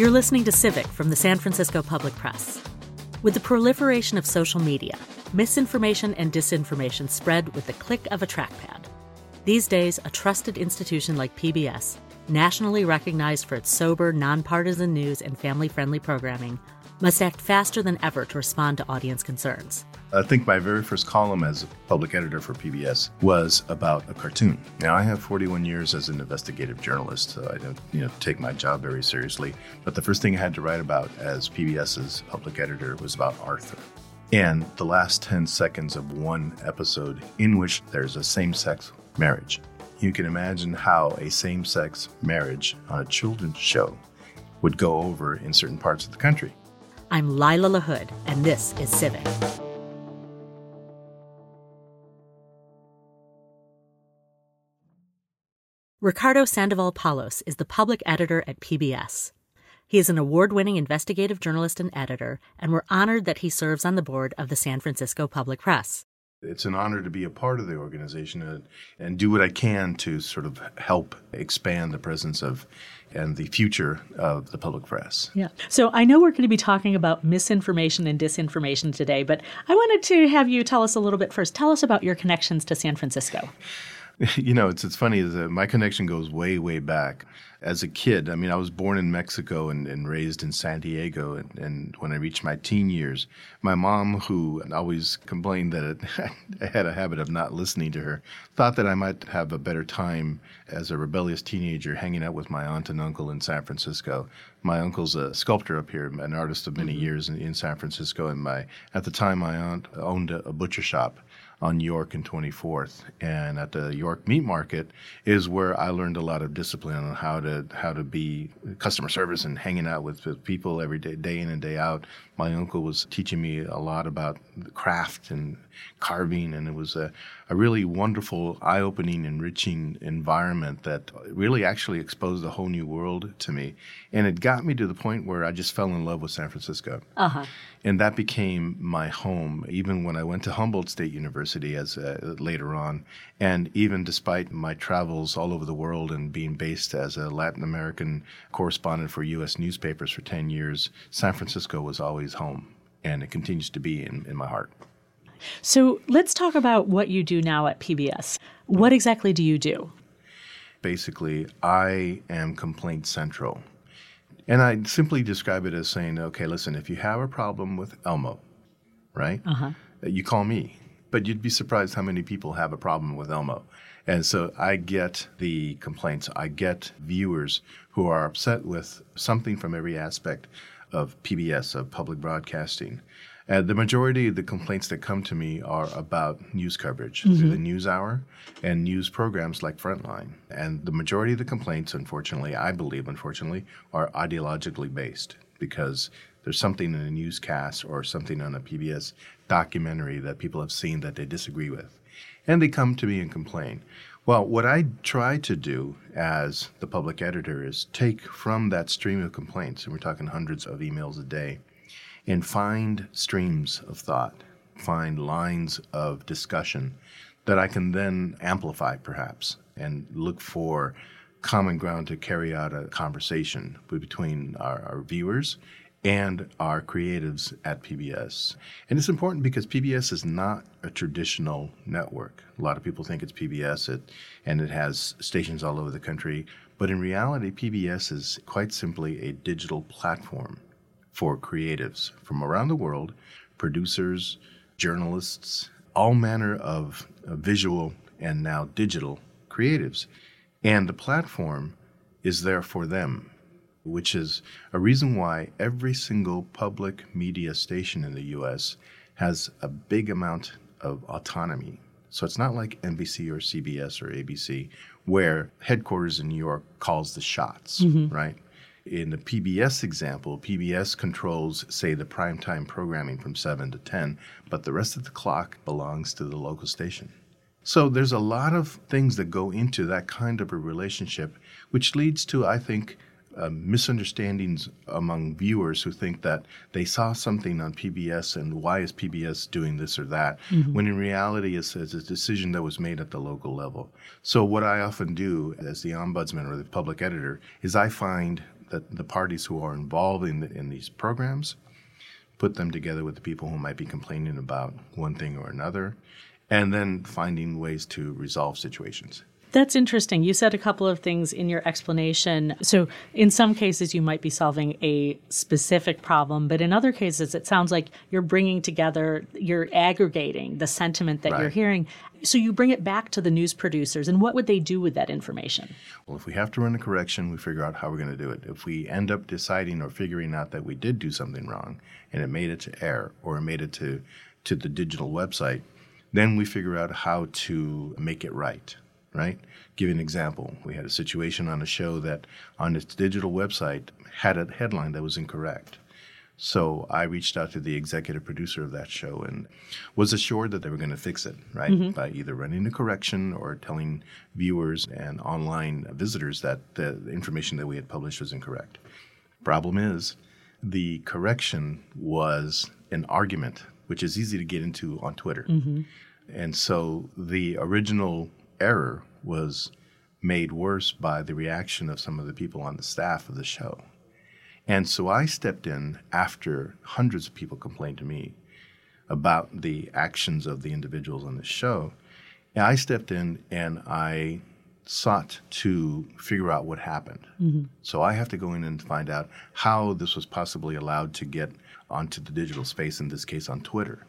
You're listening to Civic from the San Francisco Public Press. With the proliferation of social media, misinformation and disinformation spread with the click of a trackpad. These days, a trusted institution like PBS, nationally recognized for its sober, nonpartisan news and family friendly programming, must act faster than ever to respond to audience concerns. I think my very first column as a public editor for PBS was about a cartoon. Now I have 41 years as an investigative journalist, so I don't, you know, take my job very seriously. But the first thing I had to write about as PBS's public editor was about Arthur. And the last 10 seconds of one episode in which there's a same-sex marriage. You can imagine how a same-sex marriage on a children's show would go over in certain parts of the country. I'm Lila LaHood, and this is Civic. Ricardo Sandoval Palos is the public editor at PBS. He is an award winning investigative journalist and editor, and we're honored that he serves on the board of the San Francisco Public Press. It's an honor to be a part of the organization and, and do what I can to sort of help expand the presence of and the future of the public press. Yeah. So I know we're going to be talking about misinformation and disinformation today, but I wanted to have you tell us a little bit first. Tell us about your connections to San Francisco. You know, it's it's funny. Is my connection goes way way back. As a kid, I mean, I was born in Mexico and, and raised in San Diego. And, and, when I reached my teen years, my mom, who always complained that it, I had a habit of not listening to her, thought that I might have a better time as a rebellious teenager hanging out with my aunt and uncle in San Francisco. My uncle's a sculptor up here, an artist of many mm-hmm. years in, in, San Francisco, and my at the time my aunt owned a, a butcher shop on York and 24th. And at the York Meat Market is where I learned a lot of discipline on how to how to be customer service and hanging out with, with people every day, day in and day out. My uncle was teaching me a lot about craft and carving, and it was a, a really wonderful, eye-opening, enriching environment that really actually exposed a whole new world to me. And it got me to the point where I just fell in love with San Francisco. Uh-huh. And that became my home, even when I went to Humboldt State University as uh, later on. And even despite my travels all over the world and being based as a Latin American correspondent for U.S. newspapers for 10 years, San Francisco was always home. And it continues to be in, in my heart. So let's talk about what you do now at PBS. What exactly do you do? Basically, I am Complaint Central. And I simply describe it as saying, okay, listen, if you have a problem with Elmo, right, uh-huh. you call me. But you'd be surprised how many people have a problem with Elmo. And so I get the complaints. I get viewers who are upset with something from every aspect of PBS, of public broadcasting. And the majority of the complaints that come to me are about news coverage mm-hmm. through the news hour and news programs like Frontline. And the majority of the complaints, unfortunately, I believe, unfortunately, are ideologically based because there's something in a newscast or something on a PBS documentary that people have seen that they disagree with. And they come to me and complain. Well, what I try to do as the public editor is take from that stream of complaints, and we're talking hundreds of emails a day, and find streams of thought, find lines of discussion that I can then amplify perhaps and look for common ground to carry out a conversation between our, our viewers and our creatives at PBS. And it's important because PBS is not a traditional network. A lot of people think it's PBS it, and it has stations all over the country. But in reality, PBS is quite simply a digital platform for creatives from around the world, producers, journalists, all manner of visual and now digital creatives. And the platform is there for them which is a reason why every single public media station in the US has a big amount of autonomy. So it's not like NBC or CBS or ABC, where headquarters in New York calls the shots, mm-hmm. right? In the PBS example, PBS controls, say, the primetime programming from 7 to 10, but the rest of the clock belongs to the local station. So there's a lot of things that go into that kind of a relationship, which leads to, I think, uh, misunderstandings among viewers who think that they saw something on PBS and why is PBS doing this or that, mm-hmm. when in reality it's, it's, a decision that was made at the local level. So, what I often do as the ombudsman or the public editor is I find that the parties who are involved in, the, in these programs, put them together with the people who might be complaining about one thing or another, and then finding ways to resolve situations. That's interesting. You said a couple of things in your explanation. So, in some cases, you might be solving a specific problem, but in other cases, it sounds like you're bringing together, you're aggregating the sentiment that right. you're hearing. So, you bring it back to the news producers, and what would they do with that information? Well, if we have to run a correction, we figure out how we're going to do it. If we end up deciding or figuring out that we did do something wrong and it made it to air or it made it to, to the digital website, then we figure out how to make it right right? Give you an example. We had a situation on a show that on its digital website had a headline that was incorrect. So I reached out to the executive producer of that show and was assured that they were going to fix it, right? Mm-hmm. By either running a correction or telling viewers and online visitors that the information that we had published was incorrect. Problem is, the correction was an argument, which is easy to get into on Twitter. Mm-hmm. And so the original error was made worse by the reaction of some of the people on the staff of the show. And so I stepped in after hundreds of people complained to me about the actions of the individuals on the show. And I stepped in and I sought to figure out what happened. Mm-hmm. So I have to go in and find out how this was possibly allowed to get onto the digital space, in this case on Twitter.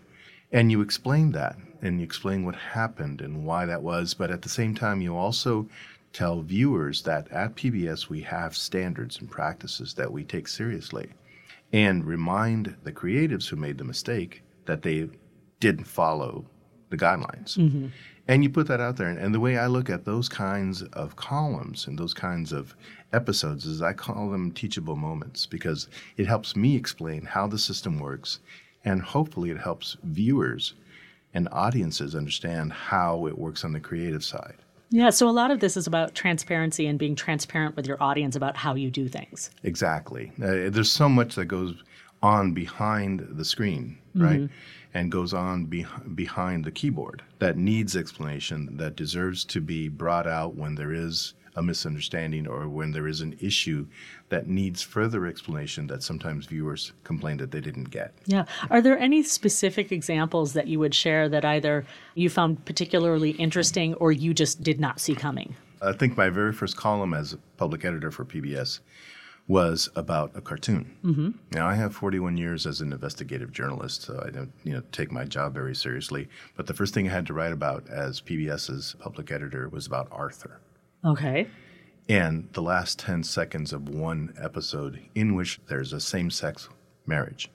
And you explained that and you explain what happened and why that was. But at the same time, you also tell viewers that at PBS we have standards and practices that we take seriously and remind the creatives who made the mistake that they didn't follow the guidelines. Mm-hmm. And you put that out there. And the way I look at those kinds of columns and those kinds of episodes is I call them teachable moments because it helps me explain how the system works and hopefully it helps viewers and audiences understand how it works on the creative side. Yeah, so a lot of this is about transparency and being transparent with your audience about how you do things. Exactly. Uh, there's so much that goes on behind the screen, mm-hmm. right? And goes on be- behind the keyboard that needs explanation, that deserves to be brought out when there is a misunderstanding or when there is an issue that needs further explanation that sometimes viewers complain that they didn't get. Yeah. Are there any specific examples that you would share that either you found particularly interesting or you just did not see coming? I think my very first column as a public editor for PBS was about a cartoon. Mm-hmm. Now I have 41 years as an investigative journalist, so I don't you know take my job very seriously. But the first thing I had to write about as PBS's public editor was about Arthur. Okay. And the last 10 seconds of one episode in which there's a same sex marriage.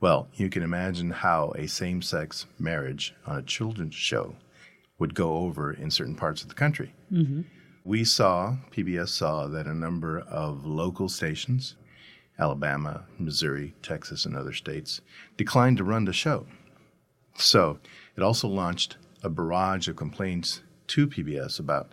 Well, you can imagine how a same sex marriage on a children's show would go over in certain parts of the country. Mm-hmm. We saw, PBS saw, that a number of local stations, Alabama, Missouri, Texas, and other states, declined to run the show. So it also launched a barrage of complaints to PBS about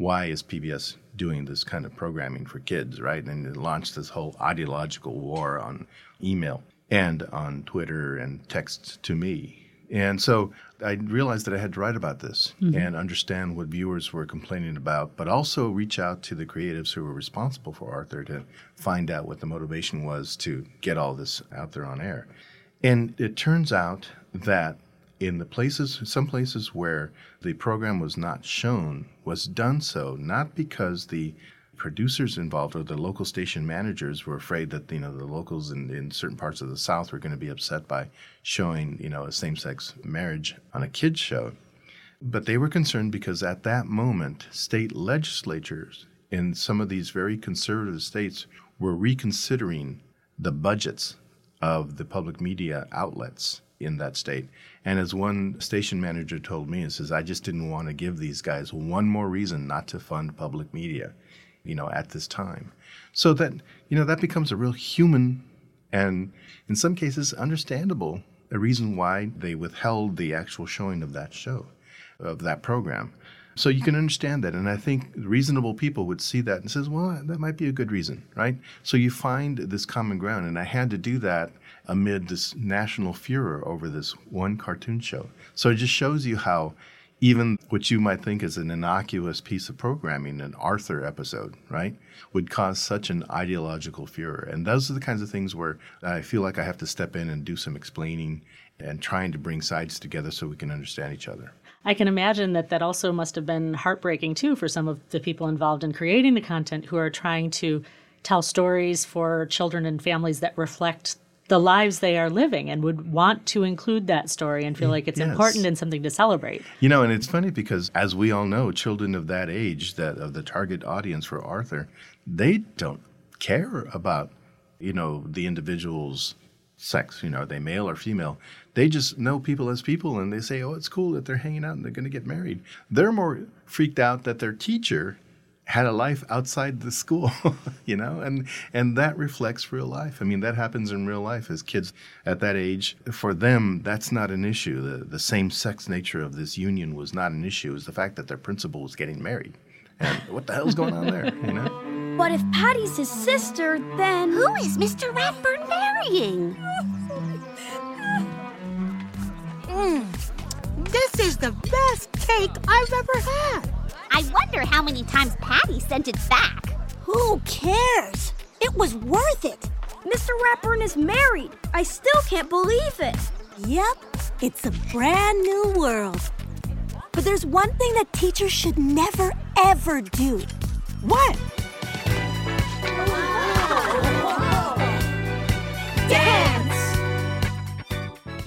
why is PBS doing this kind of programming for kids, right? And it launched this whole ideological war on email and on Twitter and text to me. And so I realized that I had to write about this mm-hmm. and understand what viewers were complaining about, but also reach out to the creatives who were responsible for Arthur to find out what the motivation was to get all this out there on air. And it turns out that in the places, some places where the program was not shown, was done so not because the producers involved or the local station managers were afraid that you know the locals in, in certain parts of the South were going to be upset by showing you know a same-sex marriage on a kids show, but they were concerned because at that moment state legislatures in some of these very conservative states were reconsidering the budgets of the public media outlets in that state. And as one station manager told me, he says, I just didn't want to give these guys one more reason not to fund public media, you know, at this time. So that, you know, that becomes a real human and in some cases understandable a reason why they withheld the actual showing of that show, of that program. So you can understand that. And I think reasonable people would see that and says, well, that might be a good reason, right? So you find this common ground. And I had to do that amid this national furor over this one cartoon show. So it just shows you how even what you might think is an innocuous piece of programming, an Arthur episode, right, would cause such an ideological furor. And those are the kinds of things where I feel like I have to step in and do some explaining and trying to bring sides together so we can understand each other. I can imagine that that also must have been heartbreaking too for some of the people involved in creating the content who are trying to tell stories for children and families that reflect the lives they are living and would want to include that story and feel like it's Yes. important and something to celebrate. You know, and it's funny because as we all know, children of that age, that of the target audience for Arthur, they don't care about, you know, the individual's sex, you know, are they male or female. They just know people as people and they say, "Oh, it's cool that they're hanging out and they're going to get married." They're more freaked out that their teacher had a life outside the school, you know, and and that reflects real life. I mean, that happens in real life as kids at that age. For them, that's not an issue. The the same sex nature of this union was not an issue. It was the fact that their principal was getting married, and what the hell's going on there, you know? But if Patty's his sister, then. Who is Mr. Ratburn marrying? Hmm. This is the best cake I've ever had. I wonder how many times Patty sent it back. Who cares? It was worth it. Mr. Ratburn is married. I still can't believe it. Yep, it's a brand new world. But there's one thing that teachers should never, ever do. What?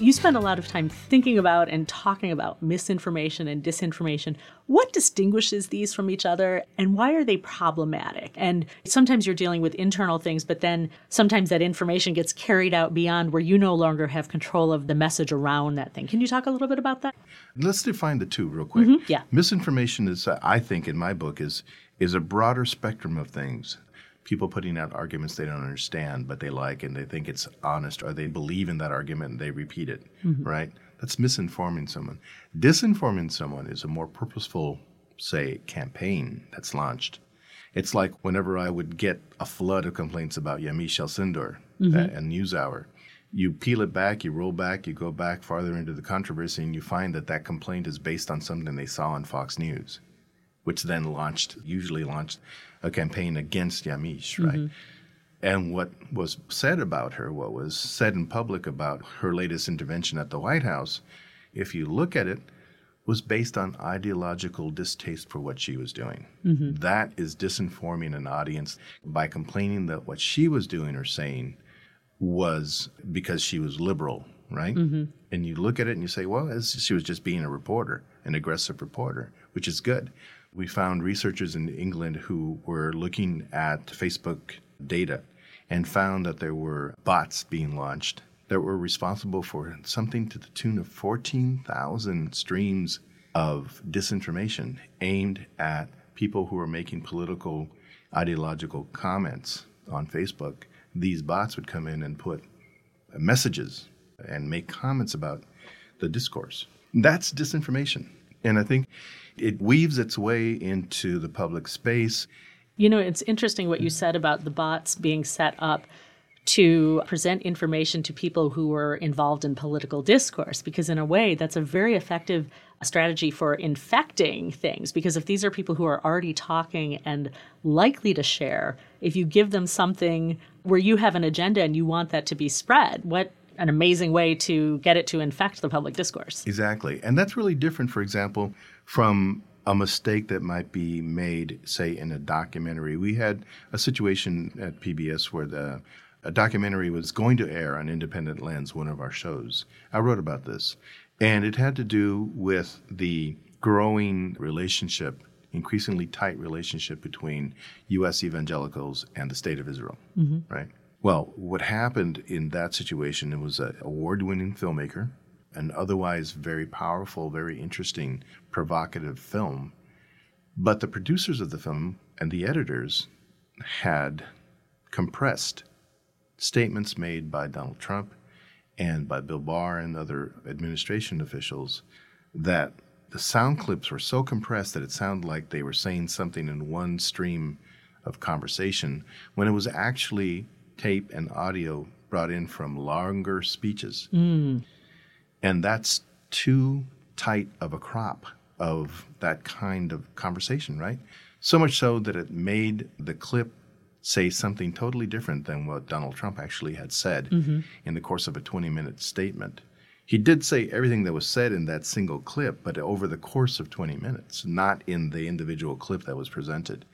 You spend a lot of time thinking about and talking about misinformation and disinformation. What distinguishes these from each other and why are they problematic? And sometimes you're dealing with internal things, but then sometimes that information gets carried out beyond where you no longer have control of the message around that thing. Can you talk a little bit about that? Let's define the two real quick. Mm-hmm. yeah. Misinformation is, I think, in my book, is is a broader spectrum of things. People putting out arguments they don't understand, but they like, and they think it's honest, or they believe in that argument and they repeat it. Right? That's misinforming someone. Disinforming someone is a more purposeful, say, campaign that's launched. It's like whenever I would get a flood of complaints about Yamiche Alcindor uh, and NewsHour, you peel it back, you roll back, you go back farther into the controversy, and you find that that complaint is based on something they saw on Fox News, which then launched, usually launched a campaign against Yamiche, right? Mm-hmm. And what was said about her, what was said in public about her latest intervention at the White House, if you look at it, was based on ideological distaste for what she was doing. Mm-hmm. That is disinforming an audience by complaining that what she was doing or saying was because she was liberal, right? Mm-hmm. And you look at it and you say, well, she was just being a reporter, an aggressive reporter, which is good. We found researchers in England who were looking at Facebook data and found that there were bots being launched that were responsible for something to the tune of 14,000 streams of disinformation aimed at people who were making political, ideological comments on Facebook. These bots would come in and put messages and make comments about the discourse. That's disinformation. And I think it weaves its way into the public space. You know, it's interesting what you mm. said about the bots being set up to present information to people who were involved in political discourse, because in a way, that's a very effective strategy for infecting things. Because if these are people who are already talking and likely to share, if you give them something where you have an agenda and you want that to be spread, what an amazing way to get it to infect the public discourse. Exactly. And that's really different, for example, from a mistake that might be made, say, in a documentary. We had a situation at PBS where the a documentary was going to air on Independent Lens, one of our shows. I wrote about this. And it had to do with the growing relationship, increasingly tight relationship between U.S. evangelicals and the State of Israel, mm-hmm. right? Well, what happened in that situation, it was an award winning filmmaker, an otherwise very powerful, very interesting, provocative film. But the producers of the film and the editors had compressed statements made by Donald Trump and by Bill Barr and other administration officials that the sound clips were so compressed that it sounded like they were saying something in one stream of conversation when it was actually tape and audio brought in from longer speeches. And that's too tight of a crop of that kind of conversation, right? So much so that it made the clip say something totally different than what Donald Trump actually had said Mm-hmm. in the course of a 20 minute statement. He did say everything that was said in that single clip, but over the course of 20 minutes, not in the individual clip that was presented.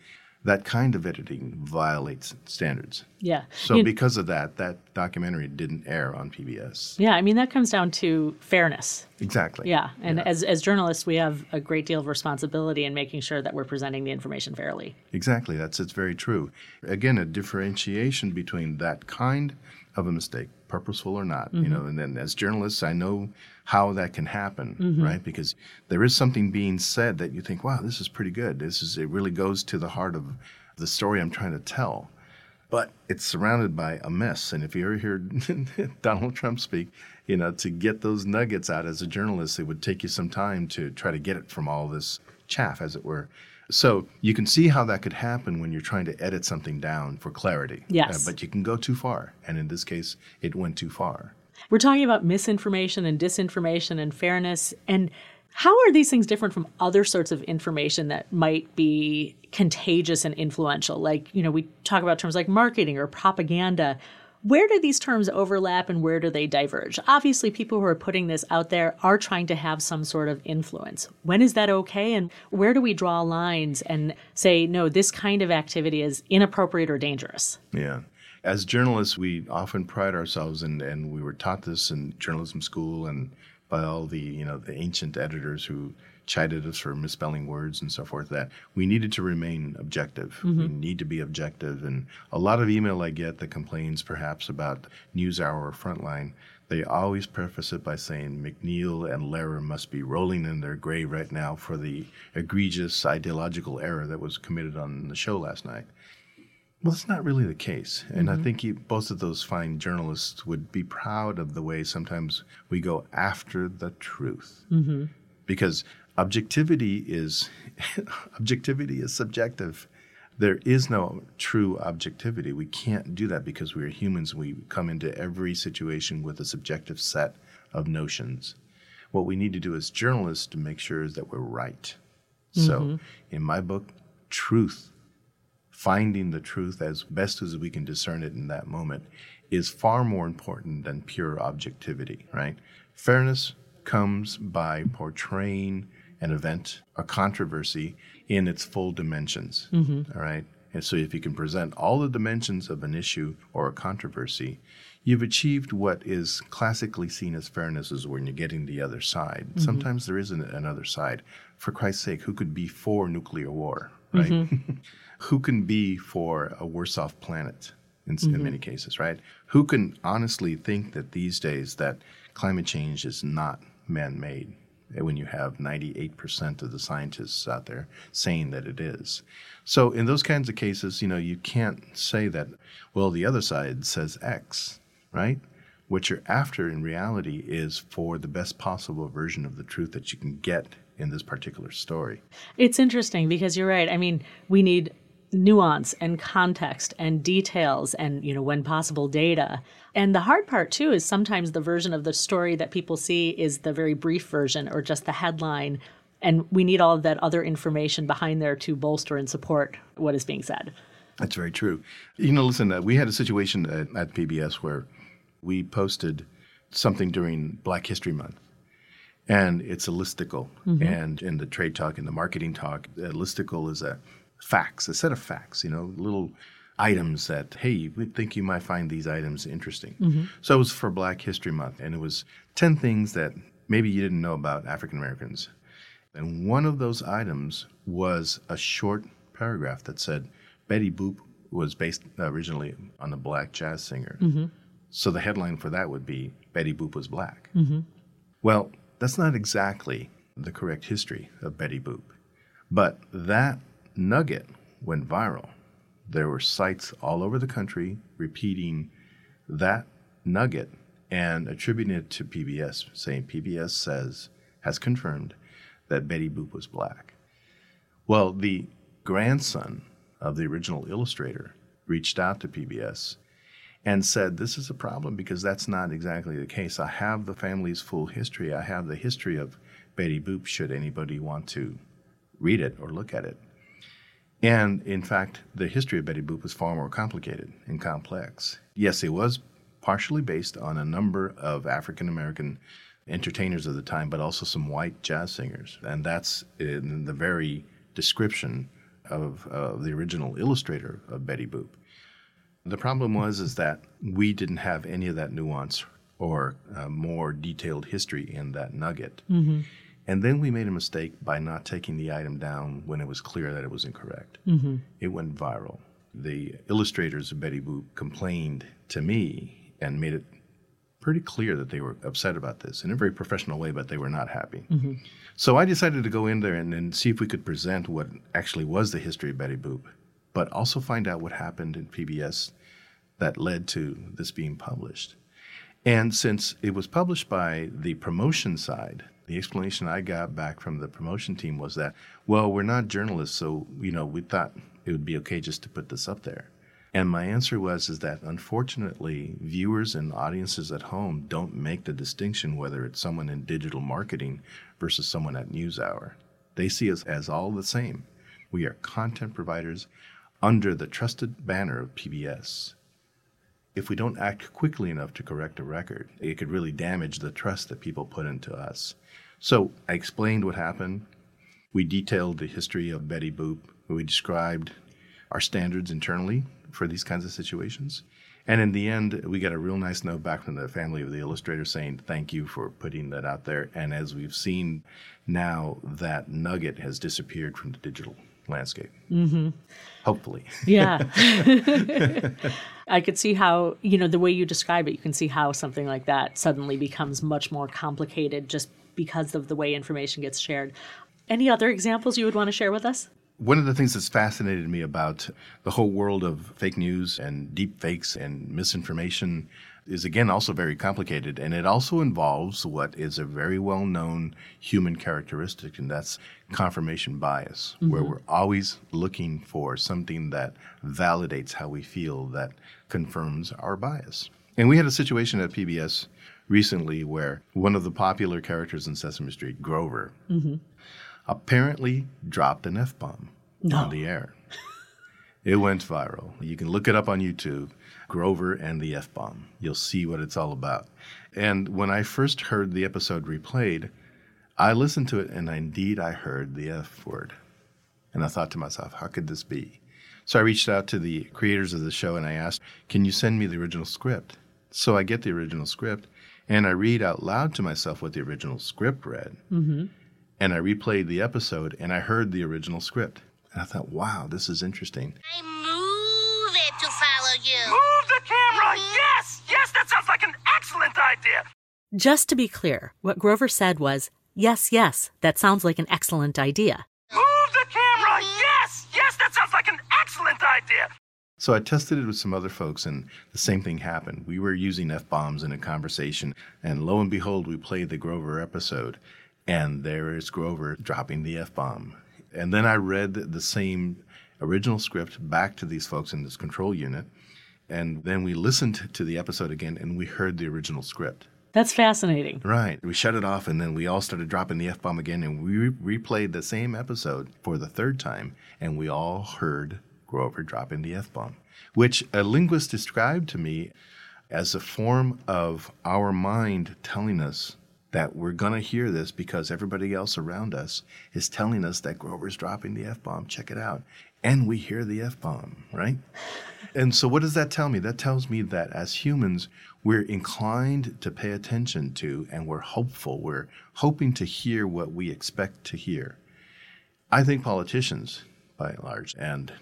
That kind of editing violates standards. Yeah. So, You- because of that, that documentary didn't air on PBS. yeah, I mean, that comes down to fairness. Exactly. Yeah. And As, as journalists, we have a great deal of responsibility in making sure that we're presenting the information fairly. Exactly. That's it's very true. Again, a differentiation between that kind of a mistake, purposeful or not. You mm-hmm. know, and then as journalists, I know how that can happen, mm-hmm. right? Because there is something being said that you think, wow, this is pretty good. This is it really goes to the heart of the story I'm trying to tell. But it's surrounded by a mess. And if you ever hear Donald Trump speak, you know, to get those nuggets out as a journalist, it would take you some time to try to get it from all this chaff, as it were. So you can see how that could happen when you're trying to edit something down for clarity. Uh, yes. but you can go too far. And in this case, it went too far. We're talking about misinformation and disinformation and fairness. And how are these things different from other sorts of information that might be contagious and influential? Like, you know, we talk about terms like marketing or propaganda. Where do these terms overlap and where do they diverge? Obviously, people who are putting this out there are trying to have some sort of influence. When is that okay? And where do we draw lines and say, no, this kind of activity is inappropriate or dangerous? Yeah. As journalists, we often pride ourselves, and, and we were taught this in journalism school and by all the you know the ancient editors who chided us for misspelling words and so forth. That we needed to remain objective. We need to be objective. And a lot of email I get that complains perhaps about NewsHour or Frontline, they always preface it by saying MacNeil and Lehrer must be rolling in their grave right now for the egregious ideological error that was committed on the show last night. Well, it's not really the case. And I think both of those fine journalists would be proud of the way sometimes we go after the truth. Mm-hmm. Because objectivity is objectivity is subjective. There is no true objectivity. We can't do that because we are humans. We come into every situation with a subjective set of notions. What we need to do as journalists to make sure is that we're right. So, mm-hmm. in my book, truth finding the truth as best as we can discern it in that moment is far more important than pure objectivity, right? Fairness comes by portraying an event, a controversy, in its full dimensions, mm-hmm. all right? And so if you can present all the dimensions of an issue or a controversy, you've achieved what is classically seen as fairness is when you're getting the other side. Mm-hmm. Sometimes there isn't another side. For Christ's sake, who could be for nuclear war, right? Mm-hmm. who can be for a worse off planet in, in many cases, right? Who can honestly think that these days that climate change is not man made Eh, when you have 98% of the scientists out there saying that it is. So in those kinds of cases, you know, you can't say that, well, the other side says X, right? What you're after in reality is for the best possible version of the truth that you can get in this particular story. It's interesting because you're right. I mean, we need nuance and context and details and, you know, when possible, data. And the hard part, too, is sometimes the version of the story that people see is the very brief version or just the headline. And we need all of that other information behind there to bolster and support what is being said. That's very true. You know, listen, uh, we had a situation at, at PBS where we posted something during Black History Month. And it's a listicle. And in the trade talk and the marketing talk, a listicle is a facts, a set of facts, you know, little items that, hey, we think you might find these items interesting. Mm-hmm. So it was for Black History Month, and it was 10 things that maybe you didn't know about African Americans. And one of those items was a short paragraph that said Betty Boop was based originally on a black jazz singer. Mm-hmm. So the headline for that would be Betty Boop was black. Mm-hmm. Well, that's not exactly the correct history of Betty Boop. But that nugget went viral. There were sites all over the country repeating that nugget and attributing it to PBS, saying PBS says, has confirmed that Betty Boop was black. Well, the grandson of the original illustrator reached out to PBS and said, This is a problem because that's not exactly the case. I have the family's full history. I have the history of Betty Boop should anybody want to read it or look at it. And in fact, the history of Betty Boop was far more complicated and complex. Yes, it was partially based on a number of African American entertainers of the time, but also some white jazz singers. And that's in the very description of the original illustrator of Betty Boop. The problem was is that we didn't have any of that nuance or uh, more detailed history in that nugget. Mm-hmm. And then we made a mistake by not taking the item down when it was clear that it was incorrect. Mm-hmm. It went viral. The illustrators of Betty Boop complained to me and made it pretty clear that they were upset about this in a very professional way, but they were not happy. Mm-hmm. So I decided to go in there and, and see if we could present what actually was the history of Betty Boop, but also find out what happened in PBS that led to this being published. And since it was published by the promotion side, the explanation I got back from the promotion team was that, well, we're not journalists, so you know, we thought it would be okay just to put this up there. And my answer was is that unfortunately, viewers and audiences at home don't make the distinction whether it's someone in digital marketing versus someone at NewsHour. They see us as all the same. We are content providers under the trusted banner of PBS. If we don't act quickly enough to correct a record, it could really damage the trust that people put into us. So I explained what happened. We detailed the history of Betty Boop. We described our standards internally for these kinds of situations. And in the end, we got a real nice note back from the family of the illustrator saying, Thank you for putting that out there. And as we've seen now, that nugget has disappeared from the digital landscape. Mm-hmm. Hopefully. Yeah. I could see how, you know, the way you describe it, you can see how something like that suddenly becomes much more complicated just because of the way information gets shared. Any other examples you would want to share with us? One of the things that's fascinated me about the whole world of fake news and deep fakes and misinformation is again also very complicated and it also involves what is a very well known human characteristic and that's confirmation bias mm-hmm. where we're always looking for something that validates how we feel that confirms our bias and we had a situation at pbs recently where one of the popular characters in sesame street grover mm-hmm apparently dropped an F bomb no. on the air. it went viral. You can look it up on YouTube Grover and the F bomb. You'll see what it's all about. And when I first heard the episode replayed, I listened to it and indeed I heard the F word. And I thought to myself, how could this be? So I reached out to the creators of the show and I asked, can you send me the original script? So I get the original script and I read out loud to myself what the original script read. Mm-hmm and I replayed the episode and I heard the original script. And I thought, wow, this is interesting. I move it to follow you. Move the camera! Yes! Yes, that sounds like an excellent idea! Just to be clear, what Grover said was, yes, yes, that sounds like an excellent idea. So I tested it with some other folks, and the same thing happened. We were using F bombs in a conversation, and lo and behold, we played the Grover episode. And there is Grover dropping the F bomb. And then I read the same original script back to these folks in this control unit. And then we listened to the episode again and we heard the original script. That's fascinating. Right. We shut it off and then we all started dropping the F bomb again and we re- replayed the same episode for the third time and we all heard Grover dropping the F bomb, which a linguist described to me as a form of our mind telling us that we're going to hear this because everybody else around us is telling us that Grover's dropping the F bomb. Check it out. And we hear the F bomb, right? and so, what does that tell me? That tells me that as humans, we're inclined to pay attention to and we're hopeful. We're hoping to hear what we expect to hear. I think politicians, by and large, and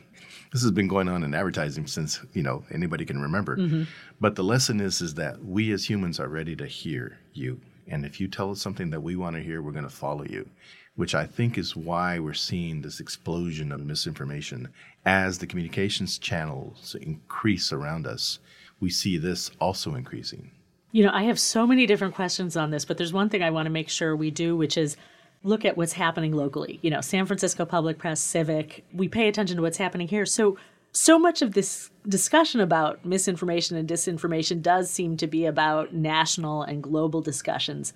this has been going on in advertising since you know anybody can remember. Mm-hmm. But the lesson is is that we as humans are ready to hear you and if you tell us something that we want to hear, we're going to follow you, which I think is why we're seeing this explosion of misinformation. As the communications channels increase around us, we see this also increasing. You know, I have so many different questions on this, but there's one thing I want to make sure we do, which is look at what's happening locally. You know, San Francisco Public Press, Civic, we pay attention to what's happening here. So, so much of this discussion about misinformation and disinformation does seem to be about national and global discussions.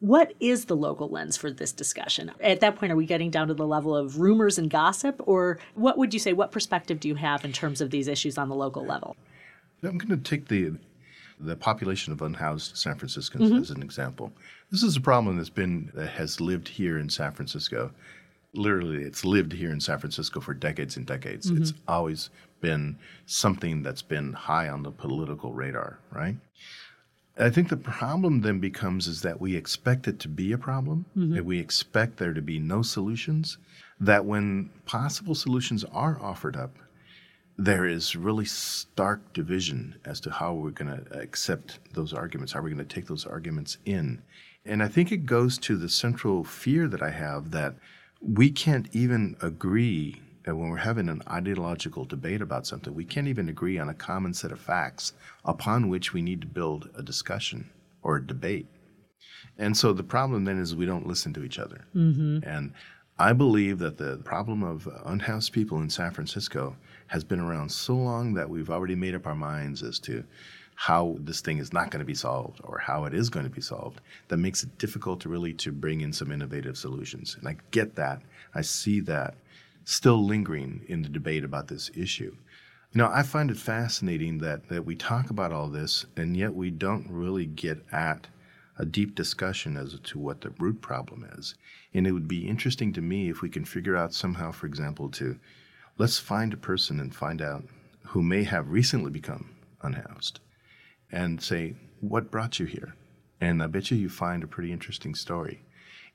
What is the local lens for this discussion? At that point, are we getting down to the level of rumors and gossip? Or what would you say, what perspective do you have in terms of these issues on the local level? I'm going to take the the population of unhoused San Franciscans mm-hmm. as an example. This is a problem that's been that has lived here in San Francisco. Literally, it's lived here in San Francisco for decades and decades. Mm-hmm. It's always been something that's been high on the political radar, right? I think the problem then becomes is that we expect it to be a problem, mm-hmm. that we expect there to be no solutions, that when possible solutions are offered up, there is really stark division as to how we're going to accept those arguments, how we're going to take those arguments in. And I think it goes to the central fear that I have that we can't even agree that when we're having an ideological debate about something, we can't even agree on a common set of facts upon which we need to build a discussion or a debate. And so the problem then is we don't listen to each other. Mm-hmm. And I believe that the problem of unhoused people in San Francisco has been around so long that we've already made up our minds as to how this thing is not going to be solved or how it is going to be solved that makes it difficult to really to bring in some innovative solutions. And i get that. I see that still lingering in the debate about this issue. You know i find it fascinating that that we talk about all this and yet we don't really get at a deep discussion as to what the root problem is. And it would be interesting to me if we can figure out somehow for example to let's find a person and find out who may have recently become unhoused and say, What brought you here? And I bet you you find a pretty interesting story.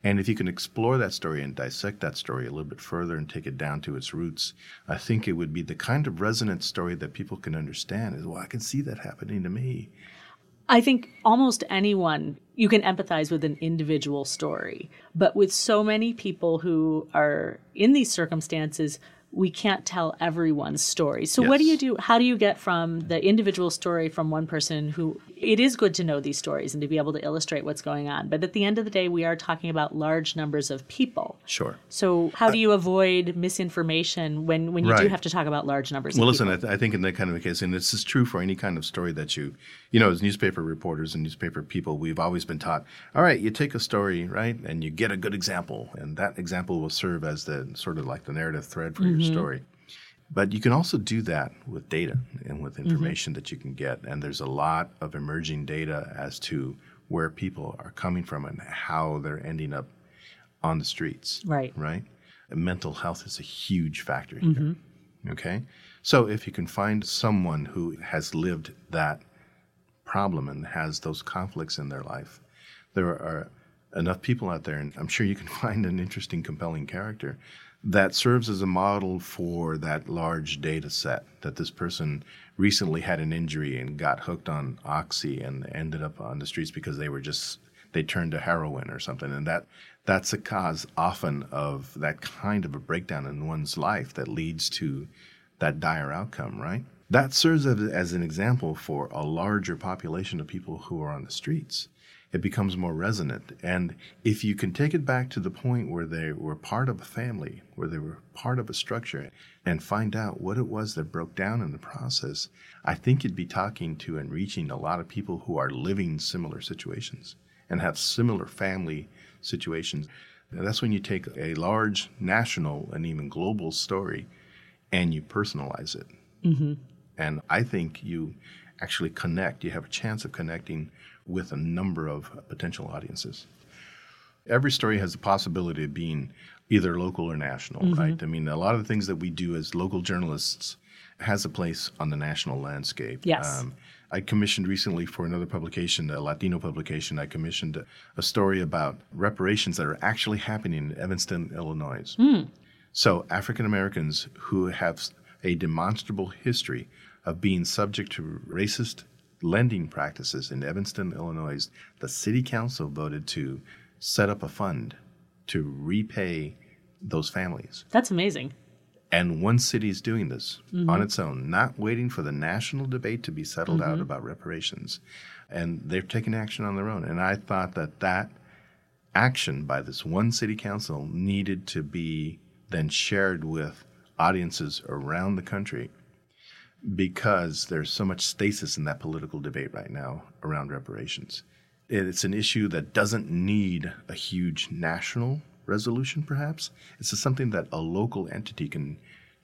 And if you can explore that story and dissect that story a little bit further and take it down to its roots, I think it would be the kind of resonant story that people can understand is, well, I can see that happening to me. I think almost anyone you can empathize with an individual story, but with so many people who are in these circumstances, we can't tell everyone's story. So yes. what do you do? How do you get from the individual story from one person who it is good to know these stories and to be able to illustrate what's going on. But at the end of the day, we are talking about large numbers of people. Sure. So how do you avoid misinformation when, when you right. do have to talk about large numbers well, listen, I, th- I, think in that kind of a case, and this is true for any kind of story that you, you know, as newspaper reporters and newspaper people, we've always been taught, all right, you take a story, right, and you get a good example, and that example will serve as the sort of like the narrative thread for mm-hmm. your story. But you can also do that with data and with mm-hmm. information mm-hmm. that you can get. And there's a lot of emerging data as to where people are coming from and how they're ending up on the streets. Right. Right? And mental health is a huge factor here. Mm-hmm. Okay? So if you can find someone who has lived that problem and has those conflicts in their life, there are enough people out there, and I'm sure you can find an interesting, compelling character that serves as a model for that large data set that this person recently had an injury and got hooked on oxy and ended up on the streets because they were just they turned to heroin or something. And that that's a cause often of that kind of a breakdown in one's life that leads to that dire outcome right? That serves as an example for a larger population of people who are on the streets it becomes more resonant. And if you can take it back to the point where they were part of a family, where they were part of a structure, and find out what it was that broke down in the process, I think you'd be talking to and reaching a lot of people who are living similar situations and have similar family situations. And that's when you take a large national and even global story and you personalize it. Mm-hmm. And I think you actually connect, you have a chance of connecting with a number of potential audiences. Every story has the possibility of being either local or national, mm-hmm. right? I mean, a lot of the things that we do as local journalists has a place on the national landscape. Yes. Um, I commissioned recently for another publication, a Latino publication, I commissioned a, a story about reparations that are actually happening in Evanston, Illinois. Mm. So, African Americans who have a demonstrable history of being subject to racist lending practices in Evanston, Illinois, the city council voted to set up a fund to repay those families. That's amazing. And one city is doing this mm-hmm. on its own, not waiting for the national debate to be settled mm-hmm. out about reparations. And they're taking action on their own. And I thought that that action by this one city council needed to be then shared with audiences around the country because there's so much stasis in that political debate right now around reparations. It's an issue that doesn't need a huge national resolution, perhaps. It's something that a local entity can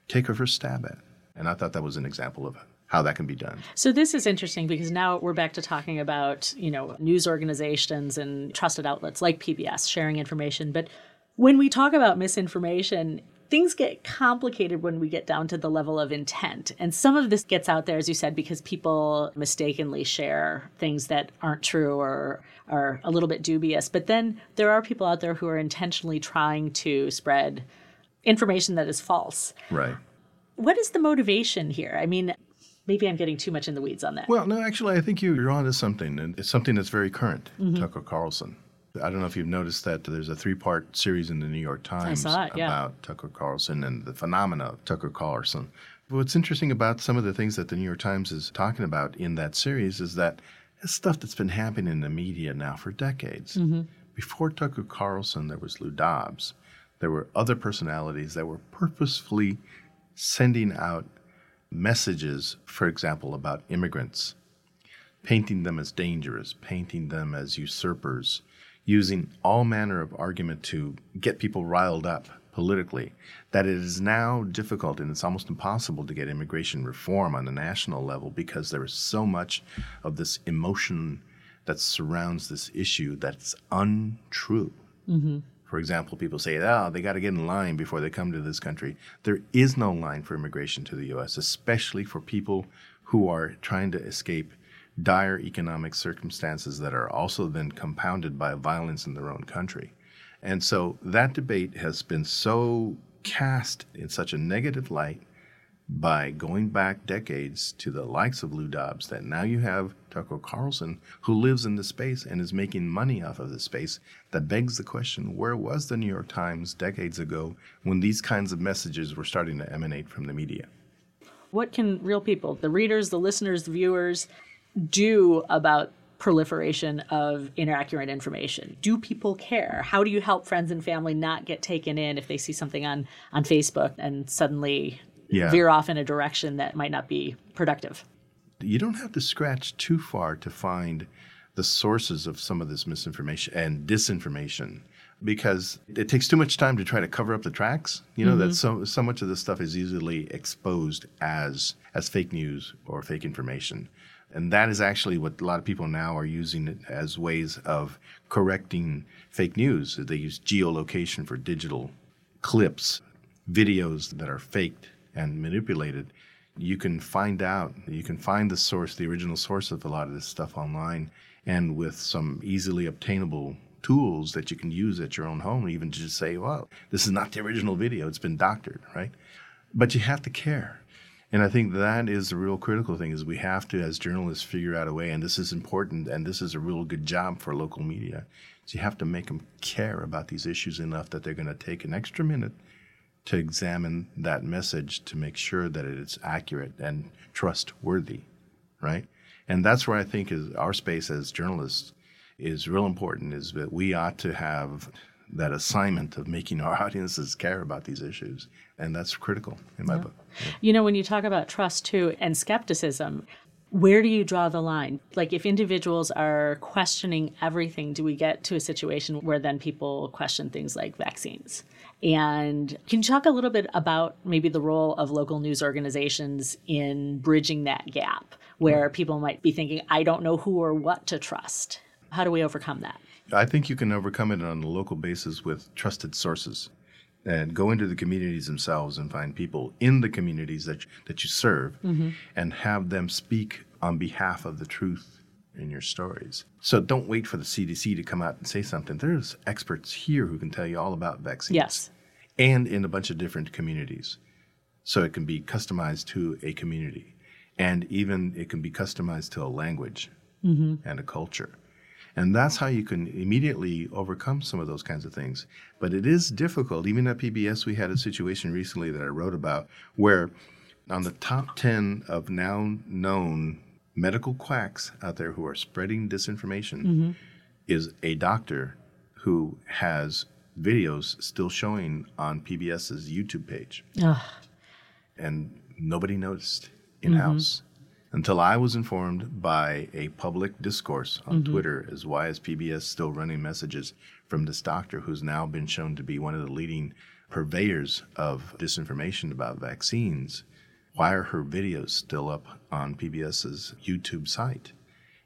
take a first stab at. And I thought that was an example of how that can be done. So this is interesting because now we're back to talking about, you know, news organizations and trusted outlets like PBS sharing information, but when we talk about misinformation, things get complicated when we get down to the level of intent. And some of this gets out there, as you said, because people mistakenly share things that aren't true or are a little bit dubious. But then there are people out there who are intentionally trying to spread information that is false. Right. What is the motivation here? I mean, maybe I'm getting too much in the weeds on that. Well, no, actually, I think you're onto something, and it's something that's very current. Mm-hmm. Tucker Carlson. I don't know if you've noticed that there's a three-part series in the New York Times it, yeah. about Tucker Carlson and the phenomena of Tucker Carlson. What's interesting about some of the things that the New York Times is talking about in that series is that it's stuff that's been happening in the media now for decades. Mm-hmm. Before Tucker Carlson, there was Lou Dobbs. There were other personalities that were purposefully sending out messages, for example, about immigrants, painting them as dangerous, painting them as usurpers, using all manner of argument to get people riled up politically, that it is now difficult and it's almost impossible to get immigration reform on a national level because there is so much of this emotion that surrounds this issue that's untrue. Mm-hmm. For example, people say, oh, they got to get in line before they come to this country. There is no line for immigration to the U.S., especially for people who are trying to escape dire economic circumstances that are also then compounded by violence in their own country. And so that debate has been so cast in such a negative light by going back decades to the likes of Lou Dobbs that now you have Tucker Carlson who lives in the space and is making money off of the space that begs the question where was the New York Times decades ago when these kinds of messages were starting to emanate from the media? what can real people, the readers, the listeners, the viewers, do about proliferation of inaccurate information? Do people care? How do you help friends and family not get taken in if they see something on on Facebook and suddenly Yeah. veer off in a direction that might not be productive? you don't have to scratch too far to find the sources of some of this misinformation and disinformation because it takes too much time to try to cover up the tracks you know that mm-hmm. so so much of this stuff is easily exposed as as fake news or fake information and that is actually what a lot of people now are using it as ways of correcting fake news they use geolocation for digital clips, videos that are faked and manipulated, you can find out, you can find the source, the original source of a lot of this stuff online, and with some easily obtainable tools that you can use at your own home, even to just say, well, this is not the original video, it's been doctored, right? But you have to care. And I think that is the real critical thing is we have to, as journalists, figure out a way, and this is important, and this is a real good job for local media, is you have to make them care about these issues enough that they're going to take an extra minute to examine that message to make sure that it is accurate and trustworthy, right? And that's where I think is our space as journalists is real important is that we ought to have that assignment of making our audiences care about these issues. And that's critical in my book. You know, when you talk about trust too and skepticism, where do you draw the line? Like, if individuals are questioning everything, do we get to a situation where then people question things like vaccines? And can you talk a little bit about maybe the role of local news organizations in bridging that gap where mm. people might be thinking, I don't know who or what to trust? How do we overcome that? I think you can overcome it on a local basis with trusted sources and go into the communities themselves and find people in the communities that, that you serve mm-hmm. and have them speak on behalf of the truth in your stories. So don't wait for the CDC to come out and say something. There's experts here who can tell you all about vaccines. Yes. And in a bunch of different communities. So it can be customized to a community. And even it can be customized to a language mm-hmm. and a culture. And that's how you can immediately overcome some of those kinds of things. But it is difficult. Even at PBS, we had a situation recently that I wrote about where on the top 10 of now known medical quacks out there who are spreading disinformation mm-hmm. is a doctor who has videos still showing on PBS's YouTube page. Ugh. And nobody noticed in house. Mm-hmm. Until I was informed by a public discourse on mm-hmm. Twitter as why is PBS still running messages from this doctor who's now been shown to be one of the leading purveyors of disinformation about vaccines. Why are her videos still up on PBS's YouTube site?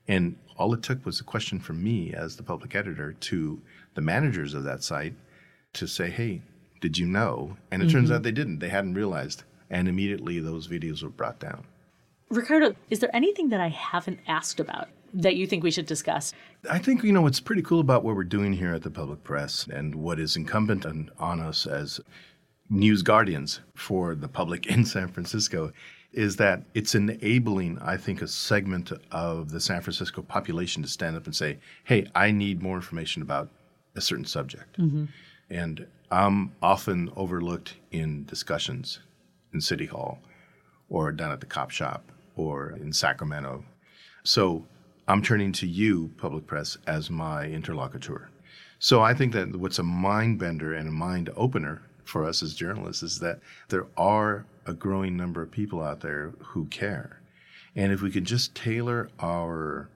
And all it took was a question from me as the public editor to the managers of that site to say, hey, did you know? And it mm-hmm. turns out they didn't. They hadn't realized. And immediately those videos were brought down. Ricardo, is there anything that I haven't asked about that you think we should discuss? I think, you know, what's pretty cool about what we're doing here at the Public Press and what is incumbent on, on us as news guardians for the public in San Francisco is that it's enabling, I think, a segment of the San Francisco population to stand up and say, hey, I need more information about a certain subject. Mm-hmm. And I'm often overlooked in discussions in City Hall or down at the cop shop or in Sacramento. So I'm turning to you, public press, as my interlocutor. So I think that what's a mind bender and a mind opener for us as journalists is that there are a growing number of people out there who care. And if we could just tailor our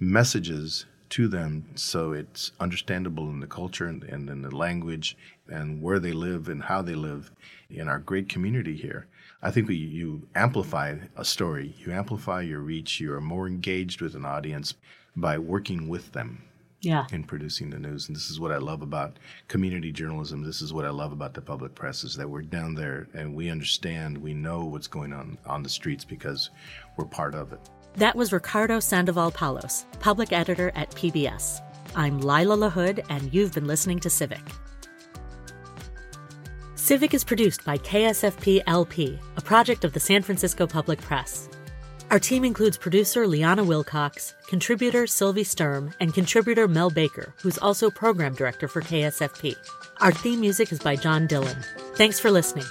messages to them so it's understandable in the culture and, and in the language and where they live and how they live in our great community here, I think we, you amplify a story, you amplify your reach, you are more engaged with an audience by working with them yeah. in producing the news. And this is what I love about community journalism. This is what I love about the public press is that we're down there and we understand, we know what's going on on the streets because we're part of it. That was Ricardo Sandoval Palos, public editor at PBS. I'm Lila LaHood, and you've been listening to Civic. Civic is produced by KSFP LP, a project of the San Francisco Public Press. Our team includes producer Liana Wilcox, contributor Sylvie Sturm, and contributor Mel Baker, who's also program director for KSFP. Our theme music is by John Dillon. Thanks for listening.